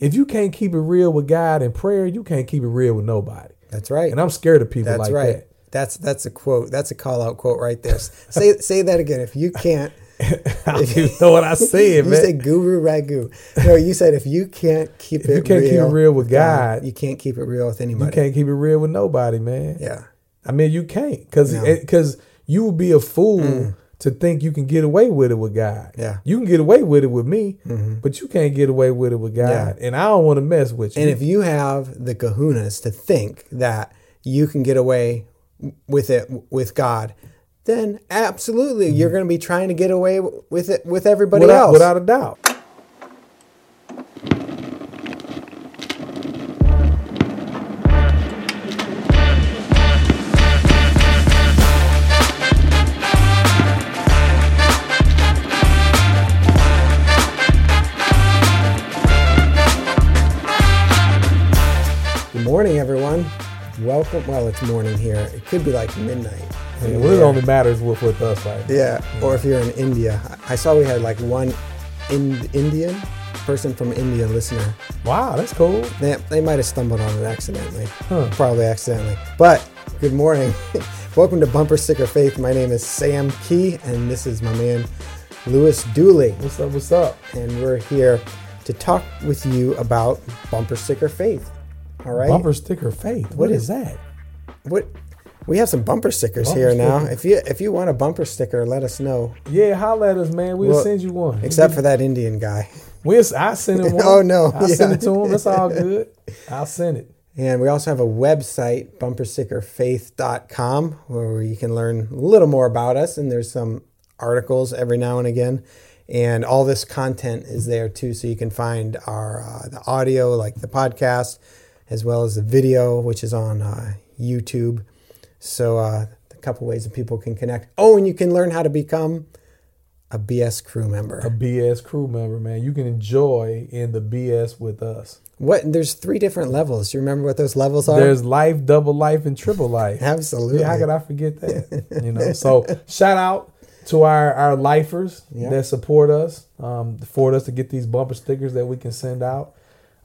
if you can't keep it real with God and prayer, you can't keep it real with nobody. That's right. And I'm scared of people That's like right. that. That's that's a quote. That's a call out quote right there. say say that again. If you can't, you know what I said, you man. You say guru ragu. No, you said if you can't keep it you can't keep it real, real with God, you can't keep it real with anybody. you can't keep it real with nobody, man. Yeah. I mean, you can't because No. because you would be a fool mm. To think you can get away with it with God. Yeah. you can get away with it with me, mm-hmm. but you can't get away with it with God. Yeah. And I don't want to mess with you. And if you have the kahunas to think that you can get away with it with God, then absolutely mm-hmm. you're going to be trying to get away with it with everybody without, else. without a doubt. Welcome. Well, it's morning here. It could be like midnight. Yeah, well, it only matters with, with us right now. Yeah, or if you're in India. I I saw we had like one in, Indian person from India listener. Wow, that's cool. They, they might have stumbled on it accidentally. Huh. Probably accidentally. But good morning. Welcome to Bumper Sticker Faith. My name is Sam Key, and this is my man, Louis Dooley. What's up? What's up? And we're here to talk with you about Bumper Sticker Faith. All right. Bumper sticker faith. what is, is- that? What? We have some bumper stickers Bumper here now. If you if you want a bumper sticker, let us know. Yeah, holla at us, man. We'll Well, send you one. Except for that Indian guy. we'll, I send him one. Oh, no. I send Yeah. it to him. That's all good. I'll send it. And we also have a website, bumperstickerfaith.com, where you can learn a little more about us. And there's some articles every now and again. And all this content is there too. So you can find our uh, the audio, like the podcast, as well as the video, which is on uh, YouTube. So uh, a couple ways that people can connect. Oh, and you can learn how to become a BS crew member. A BS crew member, man. You can enjoy in the BS with us. What? There's three different levels. You remember what those levels are? There's life, double life, and triple life. Absolutely. Yeah, how could I forget that? You know. So shout out to our our lifers Yeah. that support us, um, afford us to get these bumper stickers that we can send out.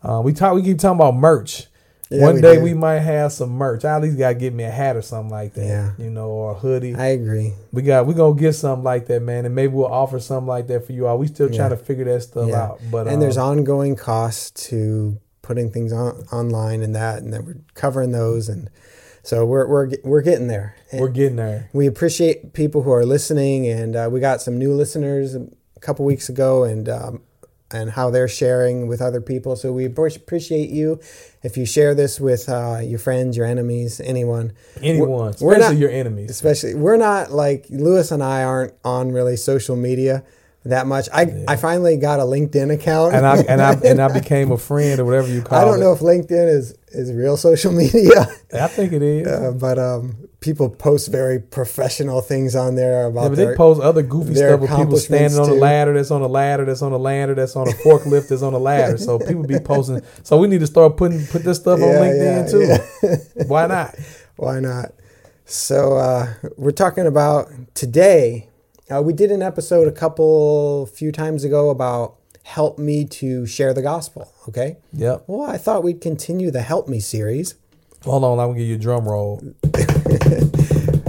Uh, we talk. We keep talking about merch. Yeah, One we day do. we might have some merch. I at least gotta get me a hat or something like that. Yeah. You know, or a hoodie. I agree. we got we gonna get something like that, man, and maybe we'll offer something like that for you all. We still trying to figure that stuff Yeah. out. But and there's um, ongoing costs to putting things on online and that, and then we're covering those, and so we're we're we're getting there. And we're getting there. we appreciate people who are listening, and uh, we got some new listeners a couple weeks ago, and um, and how they're sharing with other people. So we appreciate you if you share this with uh, your friends, your enemies, anyone. Anyone, we're especially not- your enemies. Especially, we're not like Louis and I aren't on really social media that much. I I finally got a LinkedIn account, And I and I and I became a friend or whatever you call it. I don't know if LinkedIn is is real social media, I think it is. uh, but um, people post very professional things on there about Yeah, but their, they post other goofy stuff with people standing on a ladder that's on a ladder that's on a ladder that's on a forklift that's on a ladder. So people be posting. So we need to start putting put this stuff on LinkedIn yeah, too. Why not? Why not? So uh, we're talking about today. Uh, we did an episode a couple few times ago about help me to share the gospel. Okay. Yep. Well, I thought we'd continue the help me series Hold on, I'm gonna give you a drum roll.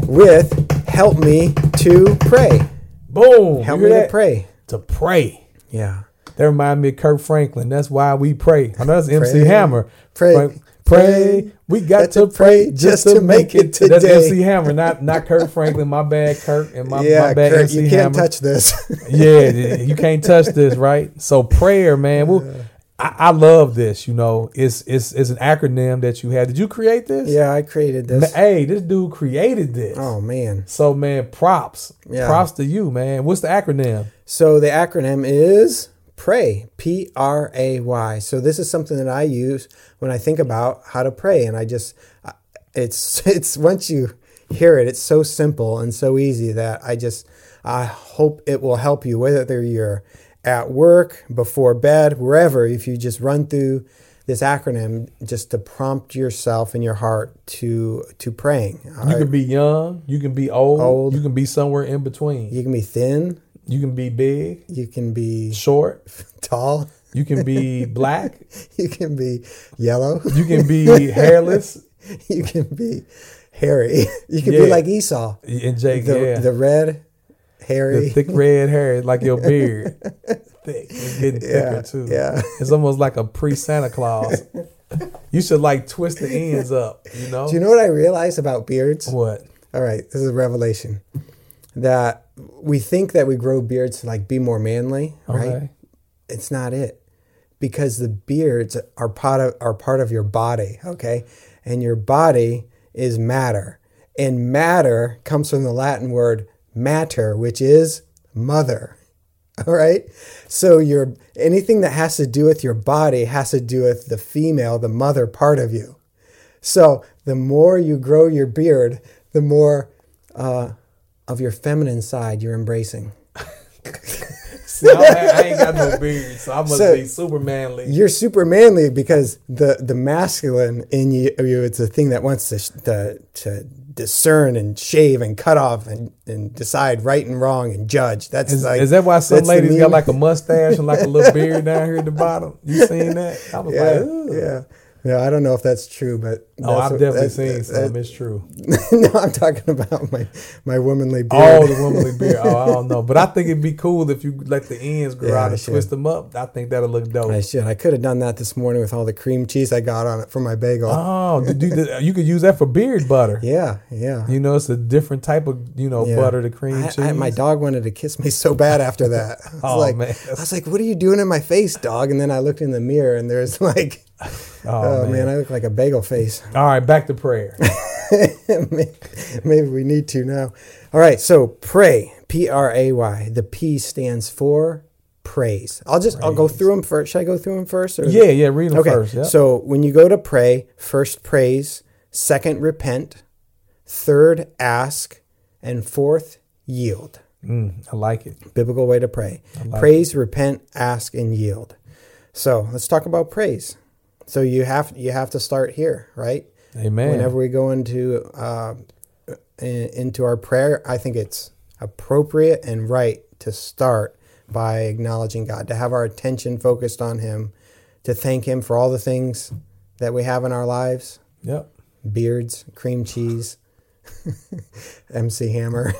with help me to pray. Boom. Help me hear to pray. To pray. Yeah. That remind me of Kirk Franklin. That's why we pray. I know that's MC Hammer. pray, Frank- pray. We got to to pray just to make it. it That's today. MC Hammer, not not Kirk Franklin. My bad, Kirk, and my, yeah, my bad, Kurt, MC you Hammer. can't touch this. yeah, you can't touch this, right? So prayer, man. Well, I, I love this. You know, it's it's it's an acronym that you had. Did you create this? yeah, I created this. Hey, this dude created this. Oh man. So man, props. Yeah. Props to you, man. What's the acronym? So the acronym is pray. P R A Y. So this is something that I use when I think about how to pray, and I just it's it's once you hear it, it's so simple and so easy that I just I hope it will help you whether you're at work, before bed, wherever. If you just run through this acronym just to prompt yourself and your heart to to praying. You can be young, you can be old, Old. you can be somewhere in between. You can be thin, You can be big, you can be short, tall. You can be black. You can be yellow. You can be hairless. You can be hairy. You can Yeah. be like Esau. And Jake, The, yeah. the red, hairy. the thick red hair like your beard. Thick. It's getting yeah, thicker too. yeah. It's almost like a pre Santa Claus. You should like twist the ends up, you know? Do you know what I realized about beards? what? All right, this is a revelation. That we think that we grow beards to like be more manly, right? Okay. It's not it. Because the beards are part of are part of your body, okay? And your body is matter. And matter comes from the Latin word matter, which is mother. All right? So your anything that has to do with your body has to do with the female, the mother part of you. So the more you grow your beard, the more uh, of your feminine side you're embracing. See, I, don't have- I ain't got no beard, so I must So- be super manly. You're super manly because the the masculine in you, it's a thing that wants to, to to discern and shave and cut off and, and decide right and wrong and judge. That's Is, like is that why some ladies got like a mustache and like a little beard down here at the bottom? You seen that? I was yeah like, Ugh. yeah. No, I don't know if that's true, but Oh, I've definitely that- seen that- some. It's true. no, I'm talking about my my womanly beard. Oh, the womanly beard. Oh, I don't know, but I think it'd be cool if you let the ends grow Yeah, out and twist them up. I think that'll look dope. I should. I could have done that this morning with all the cream cheese I got on it for my bagel. Oh, you, you could use that for beard butter. Yeah, yeah. You know, it's a different type of you know Yeah. butter to cream I- cheese. I- my dog wanted to kiss me so bad after that. I was Oh, like, man. I was like, "What are you doing in my face, dog?" And then I looked in the mirror, and there's like, Oh, oh, man. man. I look like a bagel face. All right, back to prayer. Maybe we need to now. All right, so pray, P R A Y. The P stands for praise. I'll just I'll go through them first. Should I go through them first? Or yeah, yeah. Read them Okay. first. Yeah. So when you go to pray, first praise, second repent, third ask, and fourth yield. Mm, I like it. Biblical way to pray. like praise, repent, ask, and yield. So let's talk about praise. So you have you have to start here, right? Amen. Whenever we go into uh, in- into our prayer, I think it's appropriate and right to start by acknowledging God, to have our attention focused on Him, to thank Him for all the things that we have in our lives Yep. beards, cream cheese, MC Hammer,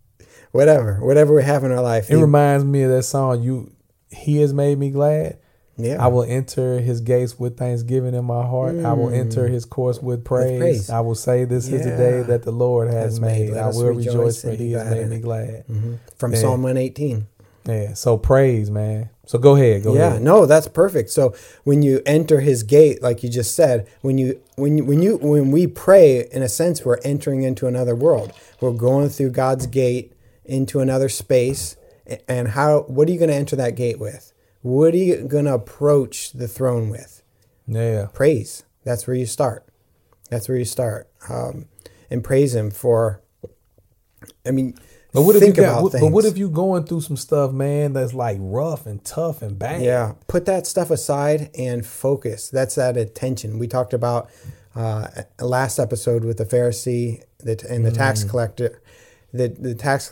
whatever, whatever we have in our life. It reminds me of that song. You, He has made me glad. Yeah, I will enter His gates with thanksgiving in my heart. I will enter His courts with praise. praise. I will say, "This is the day that the Lord has, Has made. I will rejoice for and be He has glad made me it." glad." Mhm. from Yeah. Psalm 118. Yeah. So praise, man. So go ahead. Go ahead. yeah, ahead. no, that's perfect. So when you enter His gate, like you just said, when you when you, when you when we pray, in a sense, we're entering into another world. We're going through God's gate into another space. And how? What are you going to enter that gate with? What are you going to approach the throne with? Yeah. praise. That's where you start. That's where you start. Um, and praise Him for. I mean, But what if you got? about what- things. But what if you going through some stuff, man? That's like rough and tough and bad. Yeah, put that stuff aside and focus. That's that attention. We talked about uh, last episode with the Pharisee that and the tax Mm. collector. The the tax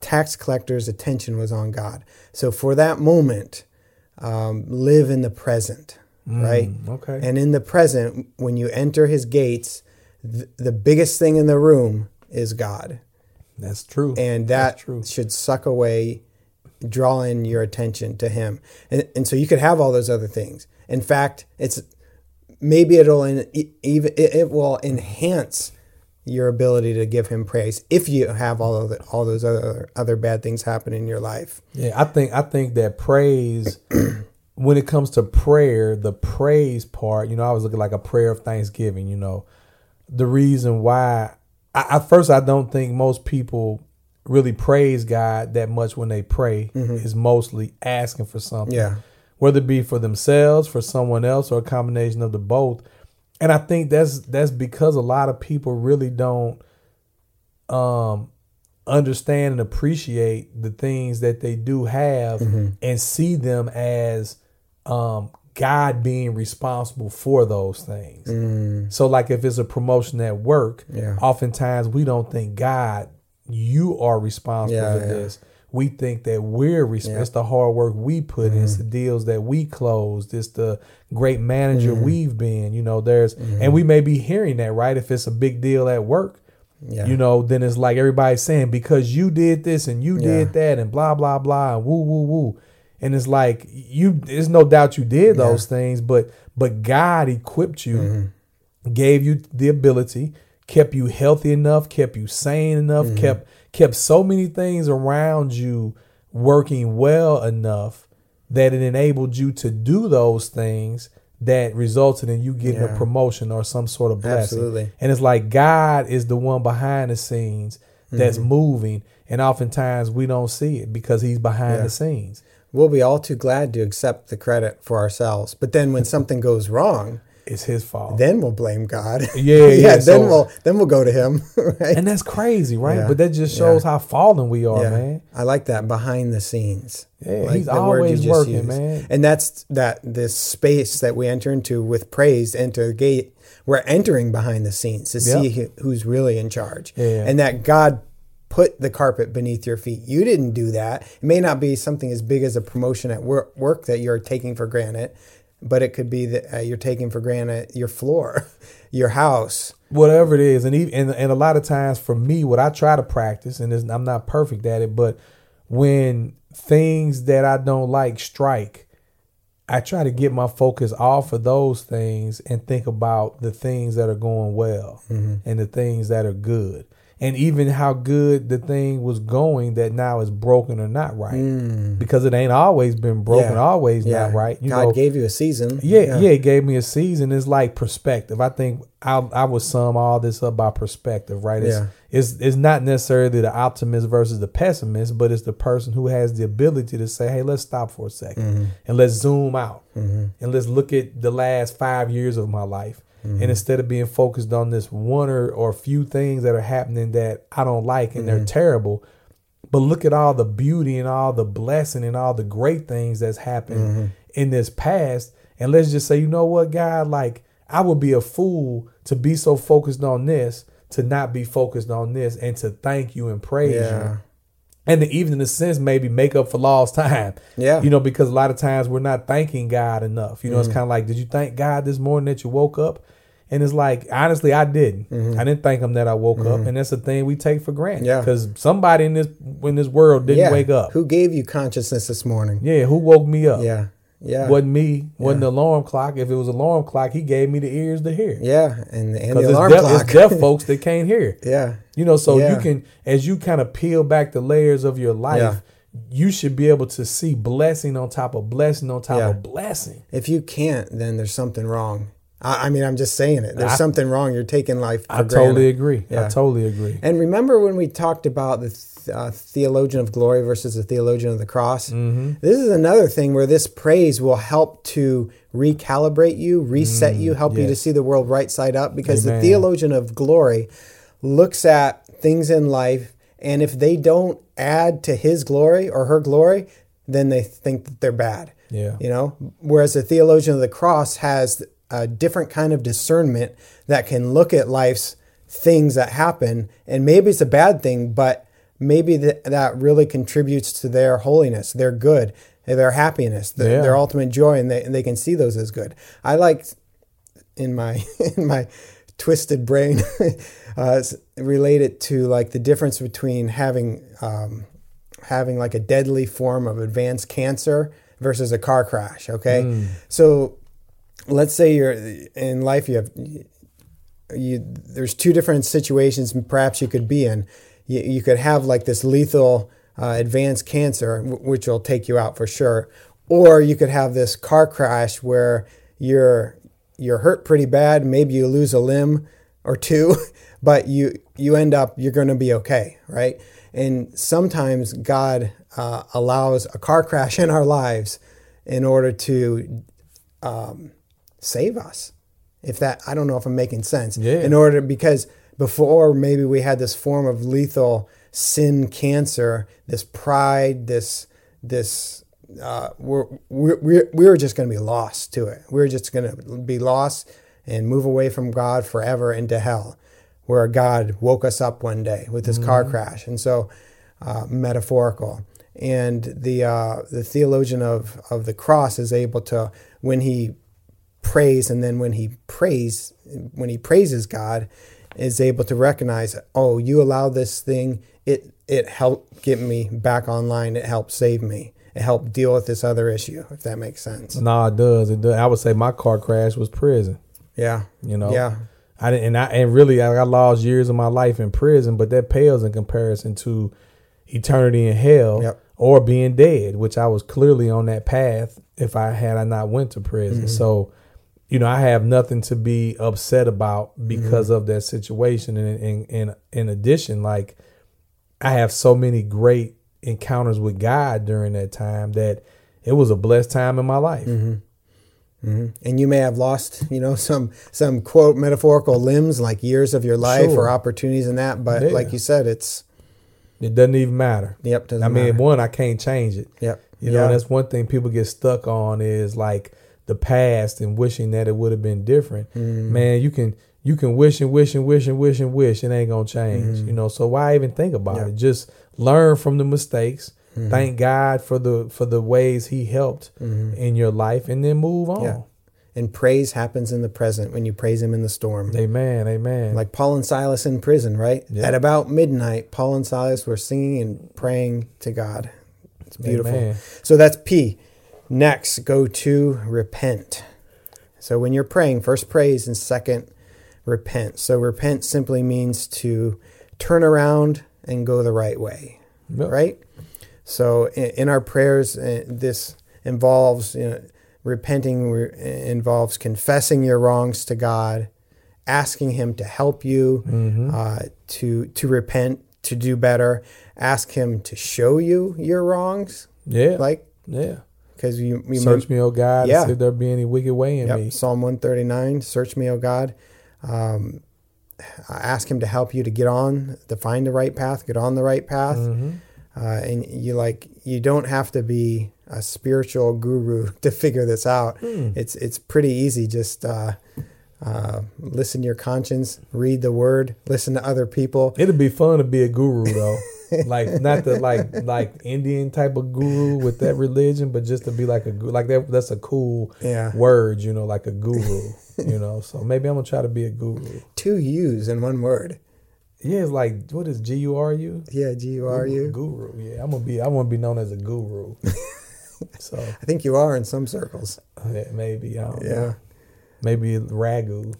tax collector's attention was on God. So for that moment, um, live in the present, right? Mm, Okay. And in the present, when you enter His gates, th- the biggest thing in the room is God, That's true. and that true. should suck away draw in your attention to him and, and so you could have all those other things in fact it's maybe it'll in, even it, it will enhance your ability to give him praise if you have all of the, all those other other bad things happen in your life Yeah, I think I think that praise when it comes to prayer, the praise part, you know, I was looking like a prayer of thanksgiving, you know. The reason why I, at first I don't think most people really praise God that much when they pray mm-hmm. is mostly asking for something. yeah Whether it be for themselves, for someone else, or a combination of the both. And I think that's that's because a lot of people really don't um understand and appreciate the things that they do have and see them as um God being responsible for those things. So like if it's a promotion at work, Yeah. oftentimes we don't think God, you are responsible Yeah, for yeah. this. we think that we're responsible. It's the hard work we put in, it's the deals that we closed, it's the great manager we've been. You know, there's and we may be hearing that right if it's a big deal at work. Yeah. You know, then it's like everybody's saying because you did this and you Yeah. did that and blah blah blah and woo woo woo. And it's like you there's no doubt you did those things, but but God equipped you, Mm-hmm. gave you the ability, kept you healthy enough, kept you sane enough, Mm-hmm. kept kept so many things around you working well enough that it enabled you to do those things that resulted in you getting a promotion or some sort of blessing. Absolutely. And it's like God is the one behind the scenes that's Mm-hmm. moving. And oftentimes we don't see it because he's behind Yeah. the scenes. We'll be all too glad to accept the credit for ourselves. But then when something goes wrong, It's his fault. then we'll blame God. Yeah, yeah, then so- we'll then we'll go to him. Right? and that's crazy, right? Yeah. But that just shows how fallen we are, yeah. man. I like that behind the scenes. Yeah, Like he's the word you always working, used. man. And that's that this space that we enter into with praise enter the gate. We're entering behind the scenes to see who's really in charge. Yeah. And that God put the carpet beneath your feet. You didn't do that. It may not be something as big as a promotion at work, work that you're taking for granted, but it could be that uh, you're taking for granted your floor, your house. whatever it is, and even and, and a lot of times for me, what I try to practice, and I'm not perfect at it, but when things that I don't like strike, I try to get my focus off of those things and think about the things that are going well and the things that are good. And even how good the thing was going that now is broken or not right. Because it ain't always been broken, Yeah. always not right. You God know, gave you a season. yeah, yeah, it gave me a season. It's like perspective. I think I I would sum all this up by perspective, right? It's, Yeah. it's it's not necessarily the optimist versus the pessimist, but it's the person who has the ability to say, "Hey, let's stop for a 2nd Mm-hmm. and let's zoom out and let's look at the last five years of my life." Mm-hmm. And instead of being focused on this one or, or few things that are happening that I don't like and Mm-hmm. they're terrible, but look at all the beauty and all the blessing and all the great things that's happened Mm-hmm. in this past. And let's just say, you know what, God, like I would be a fool to be so focused on this, to not be focused on this, and to thank you and praise Yeah. you. And to even in a sense, maybe make up for lost time. Yeah. You know, because a lot of times we're not thanking God enough. You know, Mm-hmm. it's kind of like, did you thank God this morning that you woke up? And it's like, honestly, I didn't. Mm-hmm. I didn't thank him that I woke up, and that's a thing we take for granted. Yeah. Because somebody in this in this world didn't Yeah. wake up. Who gave you consciousness this morning? yeah, who woke me up? Yeah. Yeah. Wasn't me. Wasn't the alarm clock. If it was alarm clock, he gave me the ears to hear. Yeah. And, and the alarm deaf, clock. it's deaf folks that can't hear. yeah. You know, so Yeah. you can, as you kind of peel back the layers of your life, Yeah. you should be able to see blessing on top of blessing on top Yeah. of blessing. If you can't, then there's something wrong. I, I mean, I'm just saying it. There's I- something wrong. You're taking life I granted. totally agree. I Yeah. totally agree. And remember when we talked about the th- uh, theologian of glory versus the theologian of the cross? Mm-hmm. This is another thing where this praise will help to recalibrate you, reset you, help you to Mm, see the world right side up. Because Amen. the theologian of glory looks at things in life, and if they don't add to his glory or her glory, then they think that they're bad. Yeah. You know, whereas the theologian of the cross has a different kind of discernment that can look at life's things that happen, and maybe it's a bad thing, but maybe that that really contributes to their holiness, their good, their happiness, their, Yeah. their ultimate joy, and they, and they can see those as good. I like in my in my twisted brain uh, s- relate it to like the difference between having um, having like a deadly form of advanced cancer versus a car crash. Okay, so let's say you're in life you have you there's two different situations perhaps you could be in you, you could have like this lethal uh, advanced cancer which will take you out for sure. Or you could have this car crash where you're you're hurt pretty bad maybe you lose a limb or two but you you end up you're going to be okay right? And sometimes god uh, allows a car crash in our lives in order to um, save us if that i don't know if i'm making sense. Yeah. in order because before maybe we had this form of lethal sin cancer this pride this this uh, we're, we're, we're, we were just going to be lost to it. We are just going to be lost and move away from god forever into hell where god woke us up one day with this car crash. And so uh, metaphorical. And the uh, the theologian of of the cross is able to when he prays and then when he prays when he praises God is able to recognize oh you allow this thing it it helped get me back online it helped save me it helped deal with this other issue if that makes sense No, it does. It does. I would say my car crash was prison. yeah You know. yeah I didn't, and I and really I, lost years of my life in prison, but that pales in comparison to eternity in hell Yep. or being dead, which I was clearly on that path if I had I not went to prison. Mm-hmm. So, you know, I have nothing to be upset about mm-hmm. because of that situation. And in in in addition, like I have so many great encounters with God during that time that it was a blessed time in my life. Mm-hmm. Mm-hmm. and you may have lost you know some some quote metaphorical limbs like years of your life Sure. or opportunities and that but Yeah. like you said it's It doesn't even matter. yep doesn't I mean, matter. one, I can't change it. yep You know, that's one thing people get stuck on is like the past and wishing that it would have been different. Mm-hmm. Man, you can you can wish and wish and wish and wish and wish it ain't gonna change. You know, so why even think about. Yeah. it? Just learn from the mistakes. Mm-hmm. Thank God for the for the ways He helped in your life, and then move on. Yeah. and praise happens in the present when you praise him in the storm Amen. Amen. like Paul and Silas in prison, right? Yeah. At about midnight, Paul and Silas were singing and praying to God. It's beautiful. Amen. So that's P. Next, go to repent. So when you're praying, first praise and second repent. So repent simply means to turn around and go the right way, Yep. right? So in, our prayers, uh, this involves you know, repenting re- involves confessing your wrongs to God, asking Him to help you Mm-hmm. uh, to to repent, to do better. Ask Him to show you your wrongs, Yeah. like yeah. Because you, you Search me, O God, Yeah. if there be any wicked way in Yep, me. Psalm 139, search me, O God. Um, ask him to help you to get on, to find the right path, get on the right path. Mm-hmm. Uh, and you like, you don't have to be a spiritual guru to figure this out. Hmm. It's, it's pretty easy. Just, uh, uh, listen to your conscience, read the word, listen to other people. It'd be fun to be a guru though. like not the like like Indian type of guru with that religion, but just to be like a like that that's a cool Yeah. word, you know, like a guru. you know. So maybe I'm gonna try to be a guru. Two U's in one word. Yeah, it's like what is G U R U? Yeah. G U R U. Guru. Yeah, I'm gonna be I wanna be known as a guru. so I think you are in some circles. yeah, maybe I don't know. Maybe ragu.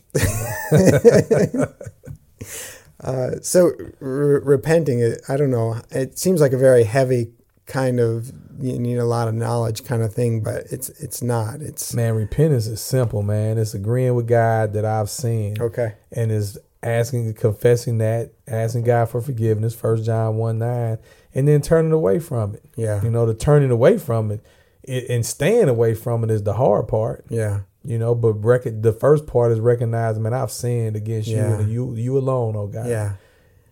Uh, so re- repenting, I don't know. It seems like a very heavy kind of you need a lot of knowledge kind of thing, but it's it's not. It's Man, repentance is simple, man. It's agreeing with God that I've sinned. okay. and is asking, confessing that, asking God for forgiveness, First John one nine, and then turning away from it. Yeah. You know, the turning away from it, it and staying away from it is the hard part. Yeah. You know, but rec- the first part is recognizing, man, I've sinned against you and you, you alone, oh God. Yeah.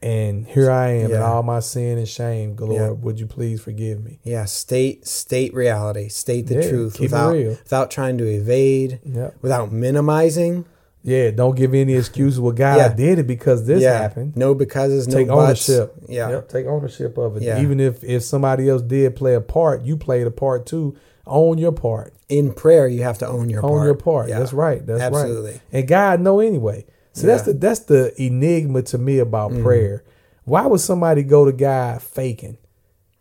And here I am in Yeah. all my sin and shame. Lord, Yeah. would you please forgive me? Yeah. State state reality. State the Yeah, truth without without trying to evade, without minimizing. Yeah. Don't give any excuses. Well, God, Yeah. I did it because this yeah. happened. No because it's no take buts. ownership. Yeah. Yep, take ownership of it. Yeah. Even if if somebody else did play a part, you played a part too. Own your part. In prayer, you have to own your Own part. your part. Yeah. That's right. That's Absolutely. right. And God know anyway. So that's the that's the enigma to me about Mm-hmm. prayer. Why would somebody go to God faking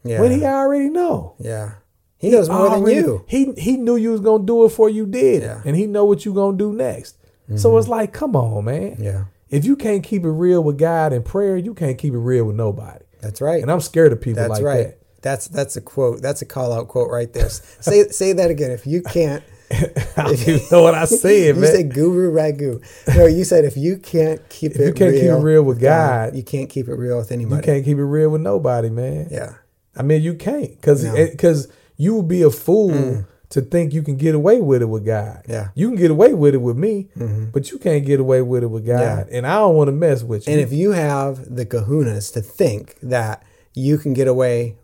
Yeah. when He already know? yeah. He knows more than you. He He knew you was gonna do it before you did, Yeah. Mm-hmm. and He know what you gonna do next. So it's like, come on, man. Yeah. If you can't keep it real with God in prayer, you can't keep it real with nobody. That's right. And I'm scared of people That's like right. that. That's that's a quote. That's a call out quote right there. say say that again. If you can't, I don't know what I said, you man. said guru ragu. No, you said if you can't keep If it, you can't keep it real with God, you can't keep it real with anybody. you can't keep it real with nobody, man. Yeah, I mean, you can't because No. Mm. because you would be a fool to think you can get away with it with God. Yeah. you can get away with it with me, but you can't get away with it with God. Yeah. And I don't want to mess with you. and if you have the kahunas to think that you can get away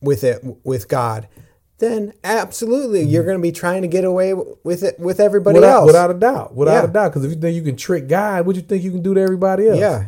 with it with God, then absolutely you're going to be trying to get away with it with everybody Mm-hmm. without, else. without a doubt, without Yeah. a doubt, because if you think you can trick God, what you think you can do to everybody else? yeah,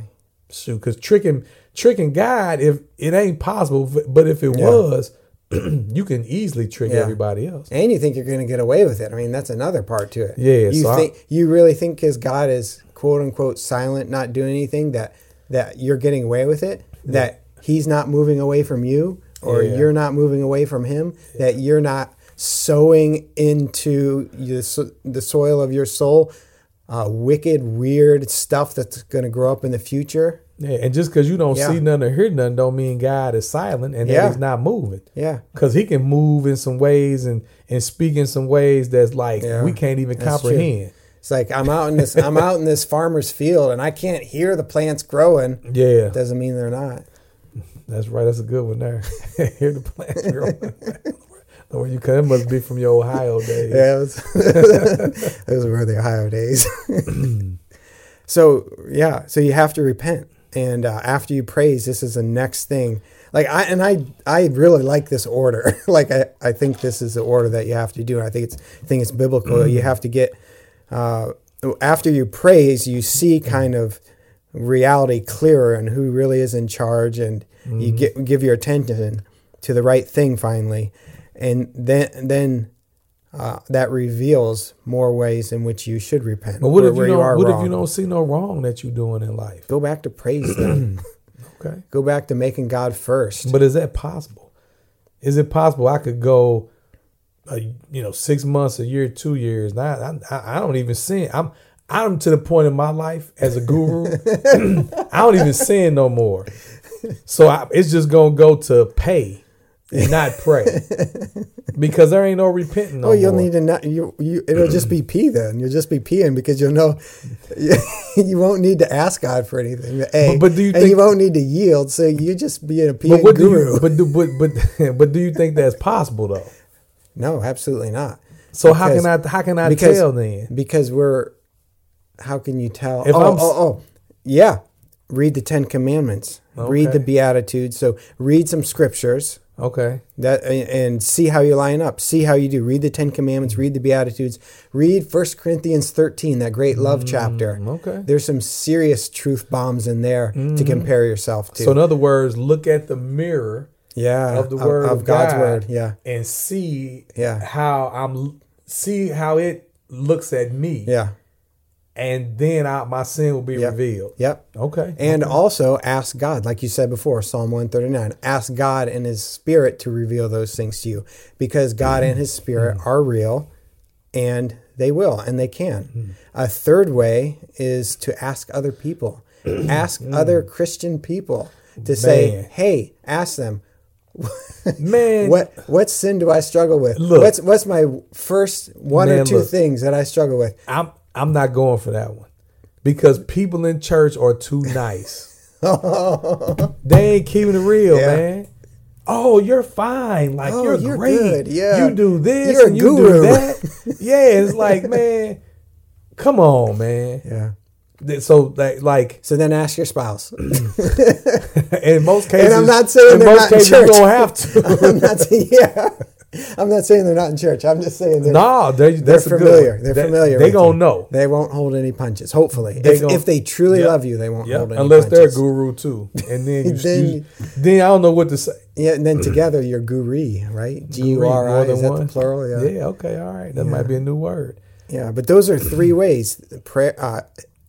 shoot, because tricking tricking God, if it ain't possible, but if it Yeah. was, you can easily trick Yeah. everybody else. and you think you're going to get away with it. I mean, that's another part to it. Yeah, you so I- think you really think because God is quote unquote silent, not doing anything, that that you're getting away with it, that He's not moving away from you, or Yeah. you're not moving away from Him, that you're not sowing into the the soil of your soul, uh, wicked, weird stuff that's going to grow up in the future. Yeah, and just because you don't Yeah. see nothing or hear nothing, don't mean God is silent and Yeah. that He's not moving. Yeah, Because He can move in some ways and and speak in some ways that's like Yeah, we can't even that's true. comprehend. it's like I'm out in this I'm out in this farmer's field and I can't hear the plants growing. Yeah, Doesn't mean they're not. That's right. That's a good one there. hear the plants growing. Where you come, it must be from your Ohio days. Yeah, those were the Ohio days. so yeah, so you have to repent, and uh, after you praise, this is the next thing. Like I and I, I really like this order. like I, I think this is the order that you have to do. I think it's, I think it's biblical. you have to get uh, after you praise, you see kind of reality clearer and who really is in charge, and you get give your attention to the right thing finally, and then then uh, that reveals more ways in which you should repent. But what where- if you are what if you don't see no wrong that you're doing in life? Go back to praise then. Okay. Go back to making God first. But is that possible? Is it possible I could go, uh, you know, six months, a year, two years? I, I, I don't even sin. I'm, I'm to the point in my life as a guru. I don't even sin no more. So I, it's just gonna go to pay and not pray because there ain't no repenting. No Oh, you'll more. need to not you you. It'll just be pee then. You'll just be peeing because you'll know you won't need to ask God for anything. A, But- but do you and think- you won't need to yield? So you just be a peeing But guru. you? But do, but but but do you think that's possible though? no, absolutely not. So how can I how can I because- tell then? Because we're. How can you tell? If oh, I'm oh, oh, yeah. Read the Ten Commandments. Okay. Read the Beatitudes. So read some scriptures. Okay. that and see how you line up see how you do read the 10 commandments read the beatitudes read 1 corinthians 13 that great love mm, chapter Okay. there's some serious truth bombs in there to mm-hmm. compare yourself to So in other words, look at the mirror yeah of the word of, god's God word yeah and see Yeah. how I'm see how it looks at me, yeah and then I, my sin will be Yep. revealed. yep. Okay, and also ask god like you said before psalm 139 ask god and his spirit to reveal those things to you because god and his spirit mm-hmm. are real and they will and they can. Mm-hmm. A third way is to ask other people. Ask mm. other christian people to say hey ask them man. what what sin do i struggle with? Look. what's what's my first one or two look. things that i struggle with? I'm I'm not going for that one because people in church are too nice. they ain't keeping it real, Yeah. man. Oh, you're fine. Like Oh, you're, you're great. good. Yeah. You do this You're and you guru. do that. yeah, it's like, man, come on, man. yeah So like, like so then ask your spouse in most cases, and I'm not saying in they're most not cases you don't have to. i'm not saying yeah i'm not saying they're not in church i'm just saying they're no, they're, They're familiar. They're They- familiar. They gonna you. know. They won't hold any punches. Hopefully, They if, gon- if they truly Yep. love you, they won't Yep. hold any Unless they're a guru too, and then you, Then- you then I don't know what to say. Yeah, and then together you're guri, right? G U R I. Is that one? the plural? Yeah. Yeah. Okay. All right. That might be a new word. Yeah, but those are three ways: prayer, uh,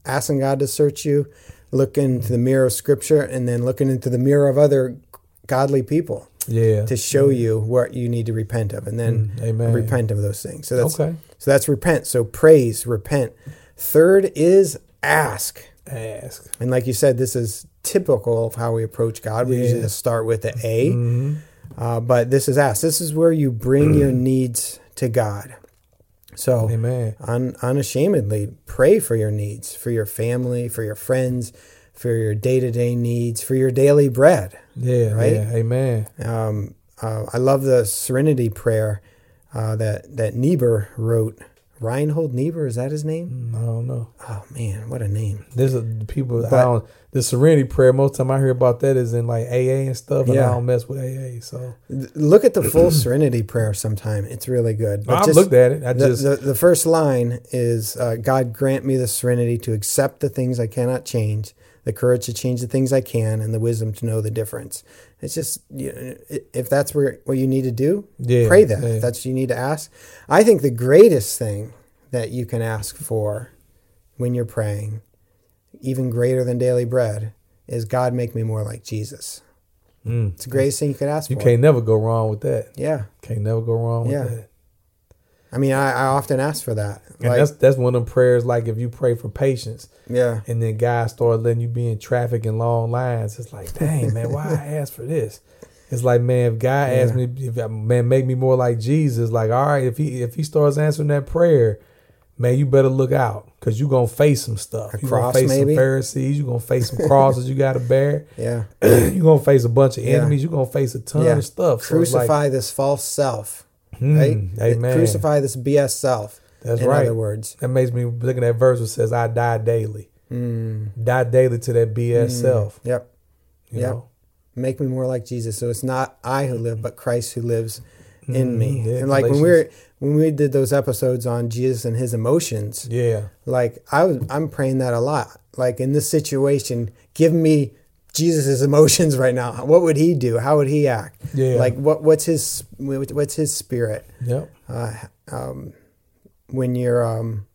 asking God to search you, look into the mirror of Scripture, and then looking into the mirror of other godly people Yeah. to show you what you need to repent of, and then Mm, repent of those things. So that's Okay. so that's repent. So praise, repent. Third is ask. Ask. And like you said, this is typical of how we approach God. We Yeah. usually start with the A, Mhm. uh, but this is ask. This is where you bring your needs to God. So Amen. un- unashamedly pray for your needs, for your family, for your friends, for your day to day needs, for your daily bread. Yeah. Right? Yeah. Amen. Um, uh, I love the serenity prayer uh, that, that Niebuhr wrote. Reinhold Niebuhr, is that his name? Mm, I don't know. Oh, man, what a name. There's a people. But- I don't. The Serenity Prayer. Most time I hear about that is in like AA and stuff, and Yeah. I don't mess with AA. So Look at the full serenity prayer sometime. It's really good. But I've just- looked at it. I the, just the, the first line is uh, God grant me the serenity to accept the things I cannot change, the courage to change the things I can, and the wisdom to know the difference. It's just you know, if that's where what you need to do, Yeah, pray that. yeah. If that's what you need to ask. I think the greatest thing that you can ask for when you're praying, even greater than daily bread, is God make me more like Jesus. Mm. It's the greatest thing you could ask You for. You can't never go wrong with that. Yeah. Can't never go wrong with Yeah. that. I mean, I, I often ask for that. And Like, that's that's one of them prayers. Like if you pray for patience, yeah. and then God start letting you be in traffic and long lines, it's like, dang man, why I asked for this? It's like, man, if God Yeah. asked me, if man make me more like Jesus, like, all right, if he if he starts answering that prayer, man, you better look out because you're gonna face some stuff. A You gonna face maybe? some Pharisees. You're gonna face some crosses you got to bear. Yeah. you're gonna face a bunch of Yeah. enemies. You gonna face a ton Yeah. of stuff. So like, Crucify this false self, Hmm, right? Amen. Crucify this BS self. That's in right. other words. That makes me look at that verse that says, "I die daily." Mm. Die daily to that BS hmm. self. Yep. You Yep. know. Make me more like Jesus. So it's not I who live, but Christ who lives hmm, in me. Yeah, and like when we Galatians. were when we did those episodes on Jesus and his emotions, Yeah. like I was I'm praying that a lot. Like in this situation, give me Jesus' emotions right now. What would he do? How would he act? Yeah. Like what what's his what's his spirit? Yep. uh, um, when you're um,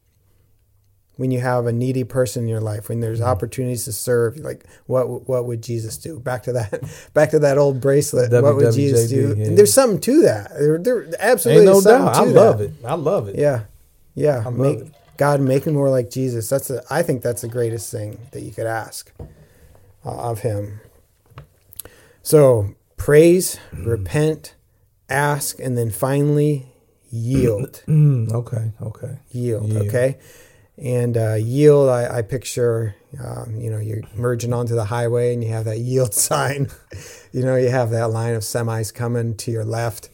when you have a needy person in your life, when Mm-hmm. there's opportunities to serve, like what what would Jesus do? Back to that, back to that old bracelet. what would Jesus do? Yeah. And there's something to that. There, there absolutely Ain't no something doubt. I love that. it. I love it. Yeah, yeah. I love Make, it. God make me more like Jesus. That's the, I think that's the greatest thing that you could ask uh, of Him. So praise, Mm-hmm. repent, ask, and then finally yield. Mm, okay. Okay. yield, Yield. okay and uh, yield I, I picture um, you know you're merging onto the highway and you have that yield sign you know you have that line of semis coming to your left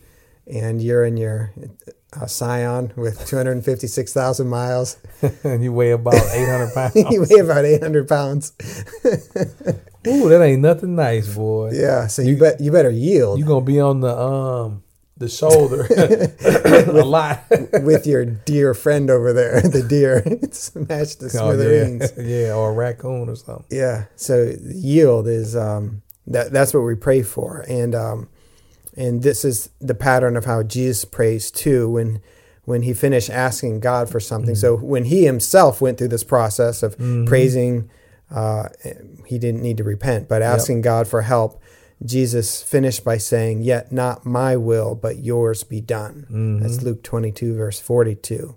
and you're in your uh, scion with 256000 miles and you weigh about 800 pounds. you weigh about 800 pounds Ooh, that ain't nothing nice, boy. yeah so you bet you better yield You're gonna be on the um the shoulder a lot. with your dear friend over there the deer smash the Oh, smithereens yeah. yeah, or a raccoon or something. Yeah. So yield is um, that. That's what we pray for, and um, and this is the pattern of how Jesus prays too. When when he finished asking God for something, so when he himself went through this process of praising, uh, he didn't need to repent, but asking God for help. Jesus finished by saying, "Yet not my will, but yours be done." That's Luke twenty-two, verse forty-two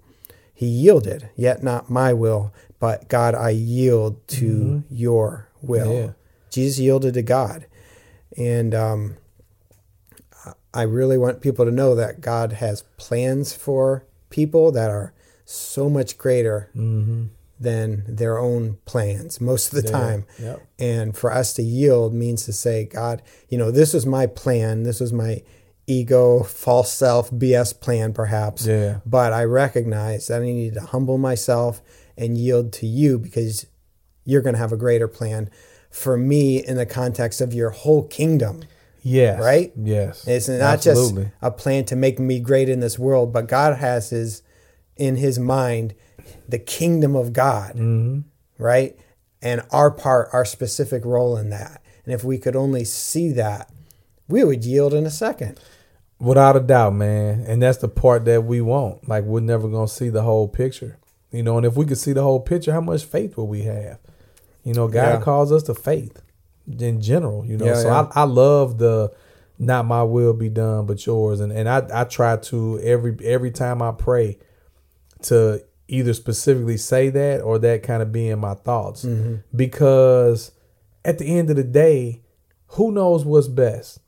he yielded yet not my will but god i yield to your will Yeah. jesus yielded to god and um, i really want people to know that god has plans for people that are so much greater mm-hmm. than their own plans most of the Yeah. time Yep. and for us to yield means to say, God, you know, this was my plan. This was my ego, false self, BS plan, perhaps. Yeah. But I recognize that I need to humble myself and yield to you because you're going to have a greater plan for me in the context of your whole kingdom. Yes. Right? Yes. It's not Absolutely. just a plan to make me great in this world, but God has his in his mind the kingdom of God, Mm-hmm. right? And our part, our specific role in that. And if we could only see that, we would yield in a second. Without a doubt, man. And that's the part that we want. Like we're never gonna see the whole picture. You know, and if we could see the whole picture, how much faith will we have? You know, God Yeah. calls us to faith in general, you know. Yeah, so yeah. I, I love the not my will be done but yours. And and I, I try to every every time I pray to either specifically say that or that kind of be in my thoughts. Mm-hmm. Because at the end of the day, who knows what's best?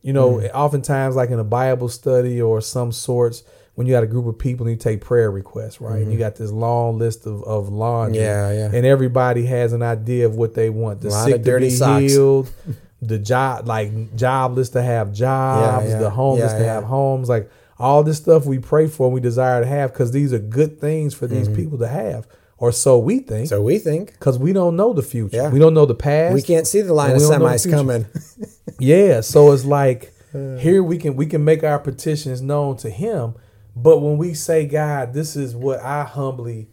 You know, Mm. oftentimes, like in a Bible study or some sorts, when you got a group of people and you take prayer requests, right? And you got this long list of, of laundry. Mm-hmm. Yeah, yeah. And everybody has an idea of what they want. The sick to be socks. healed, the job, like jobless to have jobs, Yeah, yeah. the homeless Yeah, to have homes. Like all this stuff we pray for and we desire to have because these are good things for these people to have. Or so we think. Mm-hmm. So we think Because we don't know the future. We don't know the past. we can't see the line of we don't know the semis coming. Yeah, so it's like here we can we can make our petitions known to him, but when we say God, this is what I humbly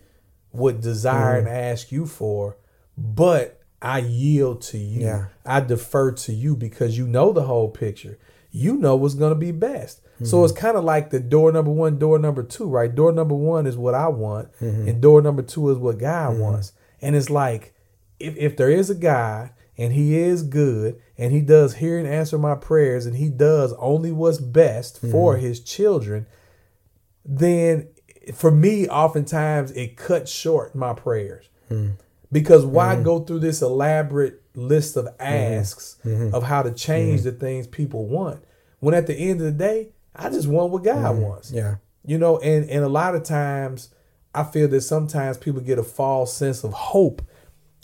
would desire and ask you for, but I yield to you. Yeah. I defer to you because you know the whole picture. You know what's going to be best. So Mm-hmm. it's kind of like the door number one, door number two, right? Door number one is what I want, Mm-hmm. and door number two is what God wants. And it's like, if, if there is a God and he is good and he does hear and answer my prayers and he does only what's best for Mm-hmm. his children, then for me, oftentimes it cuts short my prayers. Because why Mm-hmm. go through this elaborate list of asks Mm-hmm. of how to change the things people want when at the end of the day, I just want what God wants. Mm-hmm. Yeah. You know, and, and a lot of times I feel that sometimes people get a false sense of hope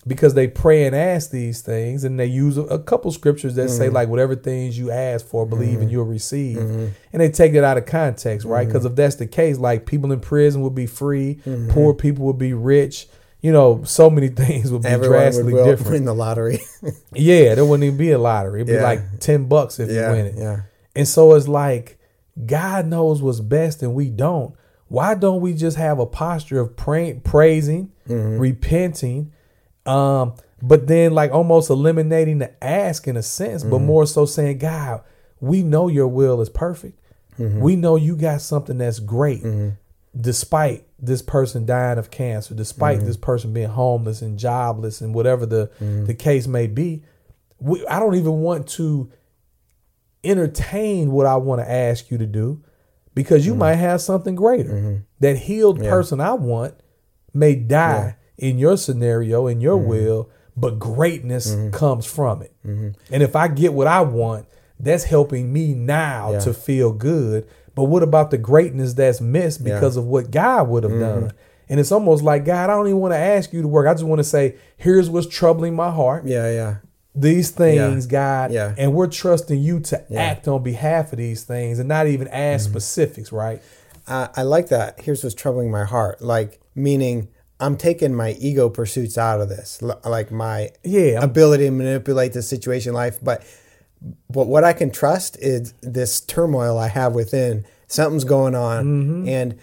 because they pray and ask these things and they use a, a couple scriptures that say mm-hmm. like whatever things you ask for believe and mm-hmm. you'll receive. Mm-hmm. And they take it out of context right? Because if that's the case like people in prison will be free poor people will be rich you know so many things would be Everyone drastically will different. win the lottery. yeah there wouldn't even be a lottery. It'd be like 10 bucks if yeah. you win it. Yeah. and so it's like God knows what's best and we don't. Why don't we just have a posture of pray, praising, repenting, um, but then like almost eliminating the ask in a sense, but mm-hmm. more so saying, God, we know your will is perfect. Mm-hmm. We know you got something that's great, mm-hmm. despite this person dying of cancer, despite this person being homeless and jobless and whatever the the case may be. We, I don't even want to entertain what I want to ask you to do because you Mm-hmm. might have something greater. That healed person I want may die in your scenario, in Mm-hmm. your will, but greatness comes from it. And if I get what I want, that's helping me now Yeah. to feel good. But what about the greatness that's missed Yeah. Mm-hmm. because of what God would have done? And it's almost like, God, I don't even want to ask you to work. I just want to say, here's what's troubling my heart Yeah. Yeah. these things, God, Yeah. and we're trusting you to Yeah. Mm-hmm. act on behalf of these things and not even ask specifics, right? I, I like that. Here's what's troubling my heart. Like, meaning I'm taking my ego pursuits out of this, like my Yeah, I'm- ability to manipulate the situation life. But, but what I can trust is this turmoil I have within. Something's going on. Mm-hmm. And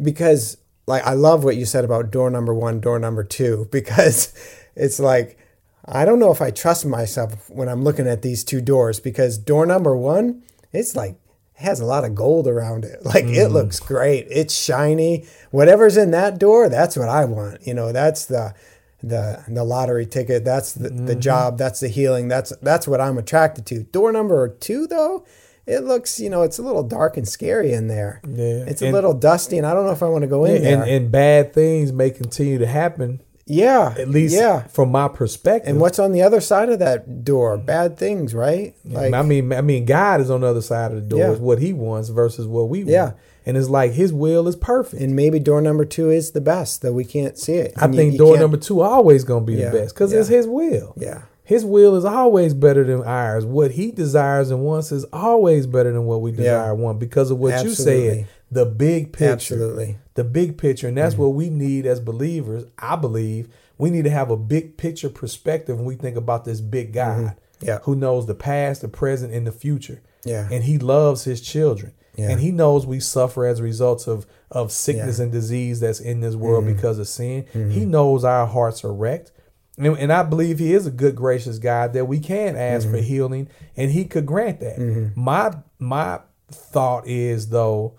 because, like, I love what you said about door number one, door number two, because it's like, I don't know if I trust myself when I'm looking at these two doors because door number one, it's like has a lot of gold around it. Like it mm. looks great. It's shiny. Whatever's in that door, that's what I want. You know, that's the the the lottery ticket. That's the, the mm-hmm. job. That's the healing. That's that's what I'm attracted to. Door number two, though, it looks you know it's a little dark and scary in there. Yeah. it's a And- little dusty, and I don't know if I want to go in there. and, and bad things may continue to happen, yeah, at least yeah. from my perspective. And what's on the other side of that door? Bad things, right? Like, I mean, I mean, God is on the other side of the door. Yeah. Is what He wants versus what we want. Yeah. and it's like His will is perfect. and maybe door number two is the best, though we can't see it. I And you- think you door can't- number two always gonna be Yeah, the best because yeah. it's His will. Yeah, His will is always better than ours. What He desires and wants is always better than what we desire and want because of what you Absolutely. said. The big picture. absolutely. the big picture and that's mm-hmm. what we need as believers i believe we need to have a big picture perspective when we think about this big mm-hmm. god Yeah. who knows the past the present and the future Yeah. and he loves his children Yeah. and he knows we suffer as a result of of sickness Yeah. and disease that's in this world mm-hmm. because of sin he knows our hearts are wrecked and, and I believe he is a good, gracious God that we can ask for healing, and he could grant that. My my thought is though,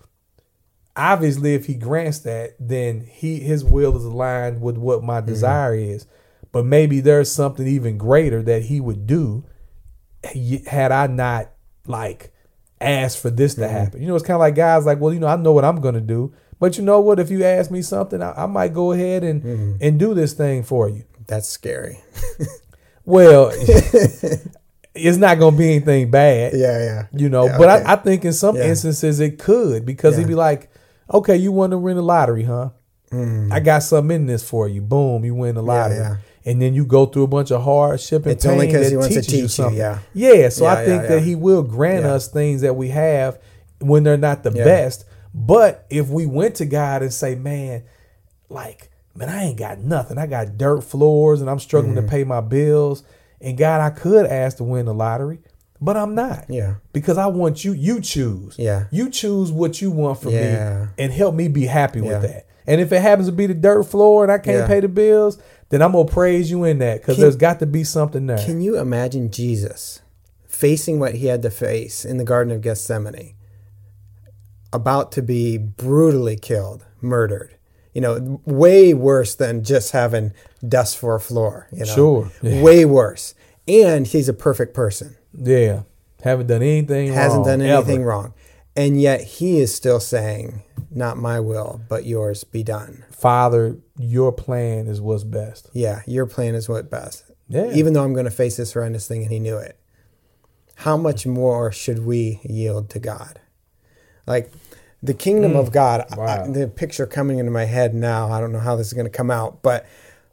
obviously if he grants that then he his will is aligned with what my mm-hmm. desire is but maybe there's something even greater that he would do had i not like asked for this to mm-hmm. happen you know it's kind of like guys like well you know i know what i'm gonna do but you know what if you ask me something i, I might go ahead and mm-hmm. and do this thing for you That's scary. well it's not gonna be anything bad yeah, yeah. you know. Yeah, but okay. I, I think in some Yeah. instances it could because he'd be like, "Okay, you want to win the lottery, huh? I got something in this for you. Boom, you win the lottery." Mm. yeah. And then you go through a bunch of hardship and It's only pain 'cause that he wants to teaches teach you, something. yeah. yeah. So Yeah, I think yeah, that he will grant Yeah. us things that we have when they're not the Yeah. best. But if we went to God and say, "Man, like, man, I ain't got nothing. I got dirt floors and I'm struggling Mm-hmm. to pay my bills. And God, I could ask to win the lottery, but I'm not. Yeah. Because I want you, you choose. Yeah. You choose what you want from Yeah. me and help me be happy Yeah. with that. And if it happens to be the dirt floor and I can't Yeah. pay the bills, then I'm gonna praise you in that because there's got to be something there. Can you imagine Jesus facing what he had to face in the Garden of Gethsemane, about to be brutally killed, murdered? You know, way worse than just having dust for a floor. You know, Sure. Way worse. And he's a perfect person, yeah, haven't done anything. hasn't wrong, done anything ever. wrong, and yet he is still saying, "Not my will, but yours be done." Father, your plan is what's best. Yeah, your plan is what best. Yeah. Even though I'm going to face this horrendous thing, and he knew it. How much more should we yield to God? Like the kingdom of mm. God, I- Wow. the picture coming into my head now, I don't know how this is going to come out, but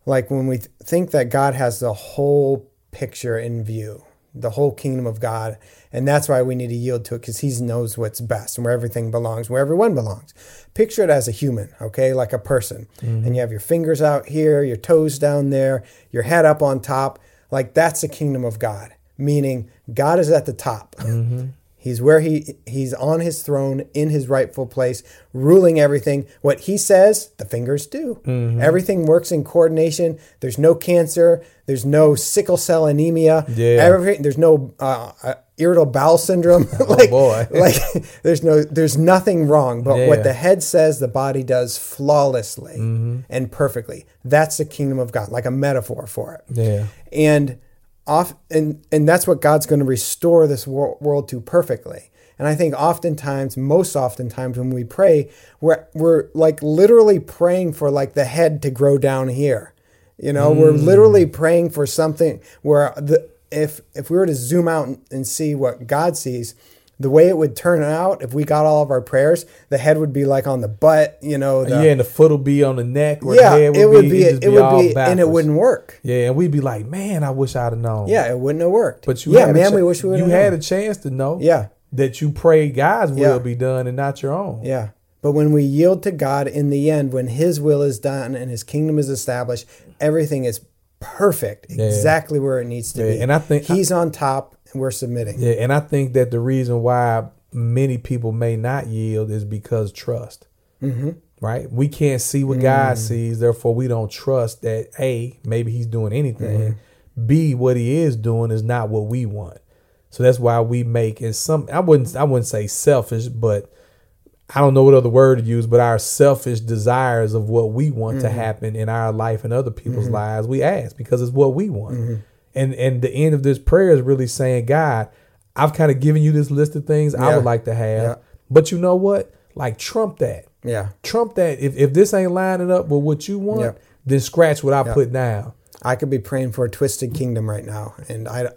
like when we th- think that God has the whole picture in view, the whole kingdom of God, and that's why we need to yield to it because He knows what's best and where everything belongs, where everyone belongs. Picture it as a human, okay, like a person, mm-hmm. and you have your fingers out here, your toes down there, your head up on top. Like that's the kingdom of God, meaning God is at the top. Mm-hmm. He's where he he's on his throne in his rightful place, ruling everything. What he says, the fingers do. Everything works in coordination. There's no cancer. There's no sickle cell anemia. Yeah. Everything, there's no uh, uh, irritable bowel syndrome. like, boy. like there's no there's nothing wrong. But Yeah. what the head says, the body does flawlessly and perfectly. That's the kingdom of God, like a metaphor for it Yeah, and off and and that's what God's going to restore this wor- world to perfectly. And I think oftentimes, most oftentimes when we pray, we're we're like literally praying for like the head to grow down here. You know, we're mm. literally praying for something where the if if we were to zoom out and see what God sees, the way it would turn out if we got all of our prayers, the head would be like on the butt, you know, the, yeah, and the foot will be on the neck. Or yeah, the head it would be, be, just it would be, and it wouldn't work. Yeah, and we'd be like, man, I wish I'd have known. Yeah, it wouldn't have worked. but you, yeah, had a man, cha- we wish we would. you had known. a chance to know. Yeah. that you pray God's will Yeah. be done and not your own. Yeah. But when we yield to God in the end, when His will is done and His kingdom is established, everything is perfect, exactly where it needs to Yeah, be. and I think- He's on top we're submitting. Yeah, and I think that the reason why many people may not yield is because trust. Mm-hmm. Right? We can't see what Mm. God sees, therefore we don't trust that A, maybe He's doing anything. Mm-hmm. B, what He is doing is not what we want. So that's why we make and some. I wouldn't. I wouldn't say selfish, but I don't know what other word to use. But our selfish desires of what we want Mm-hmm. to happen in our life and other people's lives, we ask because it's what we want. And and the end of this prayer is really saying, God, I've kind of given you this list of things I would like to have, Yeah. but you know what? Like trump that. Yeah. Trump that. If if this ain't lining up with what you want, Yeah. then scratch what I put down. I could be praying for a twisted kingdom right now. And I,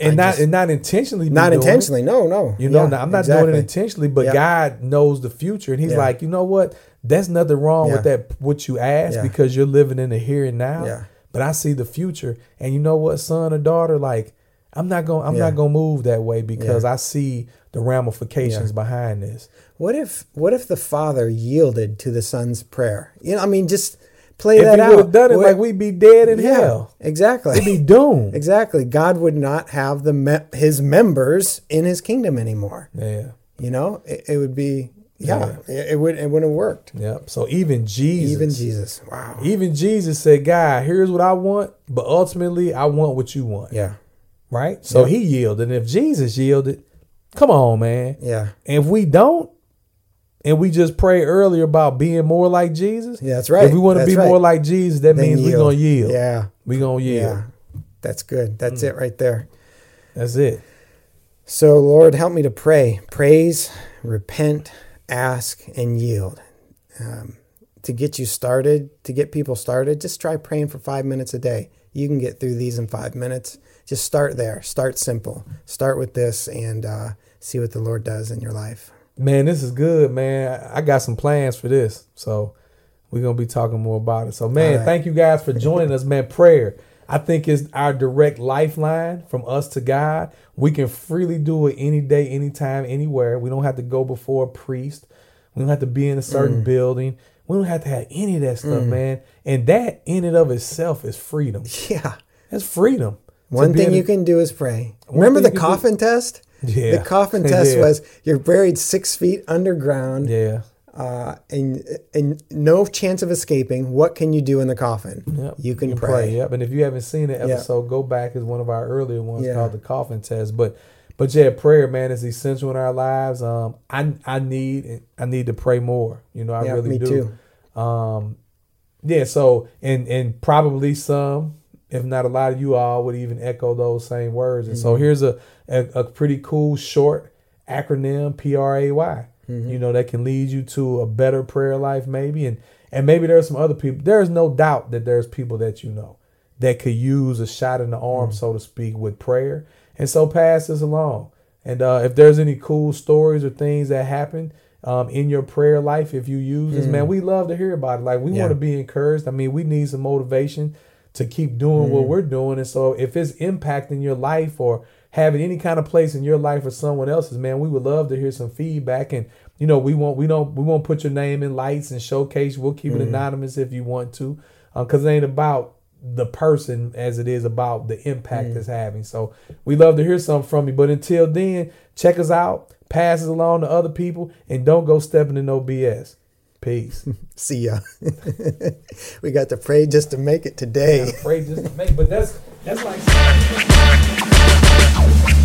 And not just- and not intentionally. not doing it. intentionally. No, no. You know, Yeah, I'm not doing it intentionally, but Yeah. God knows the future, and He's Yeah. like, you know what? That's nothing wrong with that. What you ask Yeah. because you're living in the here and now. Yeah. But I see the future, and you know what, son or daughter, like I'm not gonna I'm Yeah. not going to move that way because Yeah. I see the ramifications behind this. What if what if the father yielded to the son's prayer? You know, I mean, just play If that out. have done it, What- like we'd be dead in yeah, hell. exactly. We'd be doomed. Exactly. God would not have the me- his members in his kingdom anymore. Yeah. You know, it, it would be yeah, It, it would it wouldn't have worked. Yep. So even Jesus, Even Jesus. Wow. even Jesus said, "God, here's what I want, but ultimately, I want what you want." Yeah. right? So he yielded. And if Jesus yielded, come on, man. Yeah. And if we don't, and we just pray earlier about being more like Jesus, Yeah, that's right. If we want to be right. more like Jesus, that Then means we're gonna yield. Yeah. we're gonna yield. Yeah. That's good. That's Mm. it right there. That's it. So, Lord, help me to pray, praise, repent, ask, and yield. Um, to get you started, to get people started, just try praying for five minutes a day. You can get through these in five minutes. Just start there. Start simple. Start with this and uh, see what the Lord does in your life. Man, this is good, man. I got some plans for this, so we're gonna be talking more about it. So, man, right. thank you guys for joining us, man. Prayer, I think, it's our direct lifeline from us to God. We can freely do it any day, anytime, anywhere. We don't have to go before a priest. We don't have to be in a certain Mm. building. We don't have to have any of that stuff, man. And that in and of itself is freedom. Yeah. That's freedom. One thing able you can do is pray. Remember the can do- coffin test? Yeah. The coffin test Yeah. was you're buried six feet underground. Yeah. Uh, and and no chance of escaping. What can you do in the coffin? Yep. You can pray. Yep. And if you haven't seen the Yep. episode, go back. It's one of our earlier ones Yeah. called the coffin test. But but yeah, prayer, man, is essential in our lives. Um, I I need I need to pray more. You know, I Yeah, really me do. too. Um, yeah. So and and probably some, if not a lot of you all, would even echo those same words. And Mm-hmm. so here's a, a a pretty cool short acronym: P R A Y. Mm-hmm. You know, that can lead you to a better prayer life, maybe. And and maybe there's some other people. There is no doubt that there's people that you know that could use a shot in the arm, so to speak, with prayer. And so pass this along. And uh, if there's any cool stories or things that happen um, in your prayer life, if you use this, man, we love to hear about it. Like we Yeah. want to be encouraged. I mean, we need some motivation to keep doing what we're doing. And so if it's impacting your life or having any kind of place in your life or someone else's, man, we would love to hear some feedback. And you know, we won't we don't we won't put your name in lights and showcase. We'll keep it mm-hmm. anonymous if you want to, uh, because it ain't about the person as it is about the impact mm. it's having. So we love to hear something from you. But until then, check us out, pass it along to other people, and don't go stepping in no BS. Peace. See ya. we got to pray just to make it today. Afraid just to make, but that's that's like. Bye.